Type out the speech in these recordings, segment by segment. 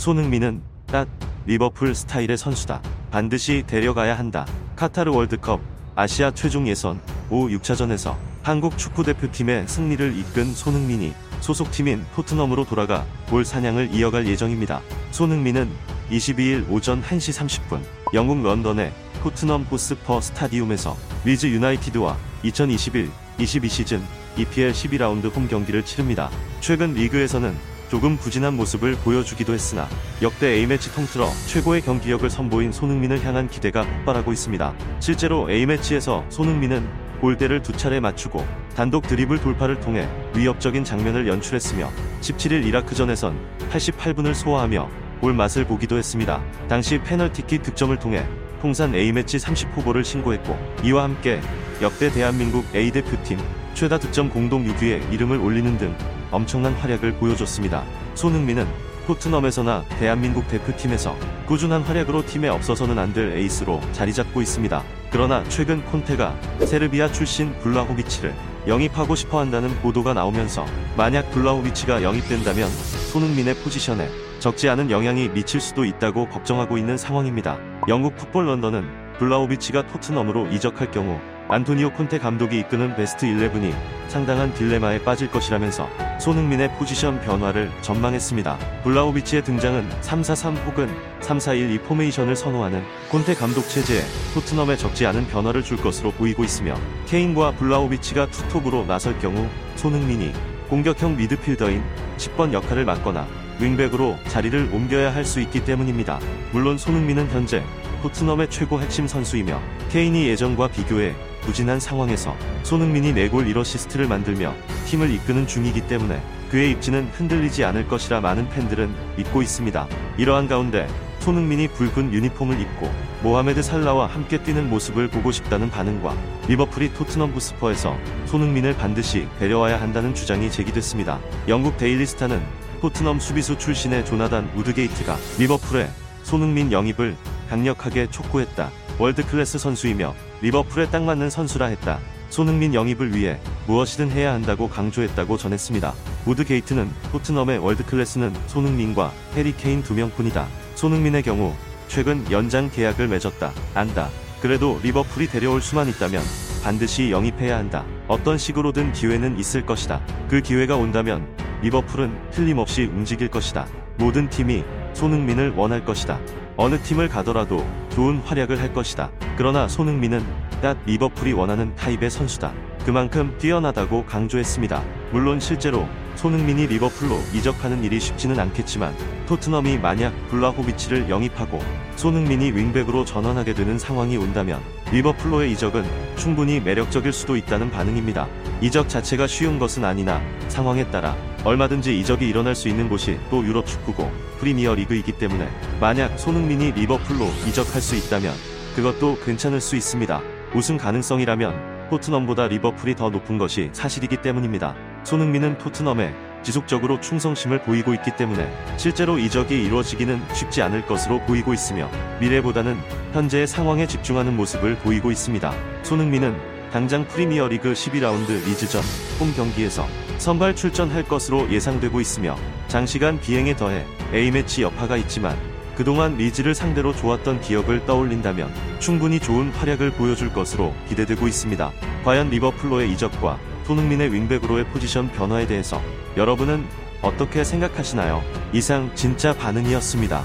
손흥민은 딱 리버풀 스타일의 선수다. 반드시 데려가야 한다. 카타르 월드컵 아시아 최종 예선 5, 6차전에서 한국 축구대표팀의 승리를 이끈 손흥민이 소속팀인 토트넘으로 돌아가 골 사냥을 이어갈 예정입니다. 손흥민은 22일 오전 1시 30분 영국 런던의 토트넘 호스퍼 스타디움에서 리즈 유나이티드와 2021-22 시즌 EPL 12라운드 홈 경기를 치릅니다. 최근 리그에서는 조금 부진한 모습을 보여주기도 했으나 역대 A매치 통틀어 최고의 경기력을 선보인 손흥민을 향한 기대가 폭발하고 있습니다. 실제로 A매치에서 손흥민은 골대를 두 차례 맞추고 단독 드리블 돌파를 통해 위협적인 장면을 연출했으며 17일 이라크전에선 88분을 소화하며 골 맛을 보기도 했습니다. 당시 페널티킥 득점을 통해 통산 A매치 30호골을 신고했고 이와 함께 역대 대한민국 A대표팀 최다 득점 공동 6위에 이름을 올리는 등 엄청난 활약을 보여줬습니다. 손흥민은 토트넘에서나 대한민국 대표팀에서 꾸준한 활약으로 팀에 없어서는 안 될 에이스로 자리 잡고 있습니다. 그러나 최근 콘테가 세르비아 출신 블라호비치를 영입하고 싶어 한다는 보도가 나오면서 만약 블라호비치가 영입된다면 손흥민의 포지션에 적지 않은 영향이 미칠 수도 있다고 걱정하고 있는 상황입니다. 영국 풋볼 런던은 블라호비치가 토트넘으로 이적할 경우 안토니오 콘테 감독이 이끄는 베스트 11이 상당한 딜레마에 빠질 것이라면서 손흥민의 포지션 변화를 전망했습니다. 블라우비치의 등장은 3-4-3 혹은 3-4-1-2 포메이션을 선호하는 콘테 감독 체제에 토트넘에 적지 않은 변화를 줄 것으로 보이고 있으며 케인과 블라우비치가 투톱으로 나설 경우 손흥민이 공격형 미드필더인 10번 역할을 맡거나 윙백으로 자리를 옮겨야 할 수 있기 때문입니다. 물론 손흥민은 현재 토트넘의 최고 핵심 선수이며 케인이 예전과 비교해 부진한 상황에서 손흥민이 4골 1어시스트를 만들며 팀을 이끄는 중이기 때문에 그의 입지는 흔들리지 않을 것이라 많은 팬들은 믿고 있습니다. 이러한 가운데 손흥민이 붉은 유니폼을 입고 모하메드 살라와 함께 뛰는 모습을 보고 싶다는 반응과 리버풀이 토트넘 부스퍼에서 손흥민을 반드시 데려와야 한다는 주장이 제기됐습니다. 영국 데일리스타는 토트넘 수비수 출신의 조나단 우드게이트가 리버풀에 손흥민 영입을 강력하게 촉구했다. world class 선수이며 리버풀에 딱 맞는 선수라 했다. 손흥민 영입을 위해 무엇이든 해야 한다고 강조했다고 전했습니다. 우드게이트는 토트넘의 world class는 손흥민과 해리 케인 두 명뿐이다. 손흥민의 경우 최근 연장 계약을 맺었다. 안다. 그래도 리버풀이 데려올 수만 있다면 반드시 영입해야 한다. 어떤 식으로든 기회는 있을 것이다. 그 기회가 온다면 리버풀은 틀림없이 움직일 것이다. 모든 팀이 손흥민을 원할 것이다. 어느 팀을 가더라도 좋은 활약을 할 것이다. 그러나 손흥민은 딱 리버풀이 원하는 타입의 선수다. 그만큼 뛰어나다고 강조했습니다. 물론 실제로 손흥민이 리버풀로 이적하는 일이 쉽지는 않겠지만 토트넘이 만약 블라호비치를 영입하고 손흥민이 윙백으로 전환하게 되는 상황이 온다면 리버풀로의 이적은 충분히 매력적일 수도 있다는 반응입니다. 이적 자체가 쉬운 것은 아니나 상황에 따라 얼마든지 이적이 일어날 수 있는 곳이 또 유럽 축구고 프리미어 리그이기 때문에 만약 손흥민이 리버풀로 이적할 수 있다면 그것도 괜찮을 수 있습니다. 우승 가능성이라면 토트넘보다 리버풀이 더 높은 것이 사실이기 때문입니다. 손흥민은 토트넘에 지속적으로 충성심을 보이고 있기 때문에 실제로 이적이 이루어지기는 쉽지 않을 것으로 보이고 있으며 미래보다는 현재의 상황에 집중하는 모습을 보이고 있습니다. 손흥민은 당장 프리미어리그 12라운드 리즈전 홈 경기에서 선발 출전할 것으로 예상되고 있으며 장시간 비행에 더해 A매치 여파가 있지만 그동안 리즈를 상대로 좋았던 기억을 떠올린다면 충분히 좋은 활약을 보여줄 것으로 기대되고 있습니다. 과연 리버풀로의 이적과 손흥민의 윙백으로의 포지션 변화에 대해서 여러분은 어떻게 생각하시나요? 이상 진짜 반응이었습니다.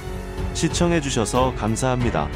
시청해주셔서 감사합니다.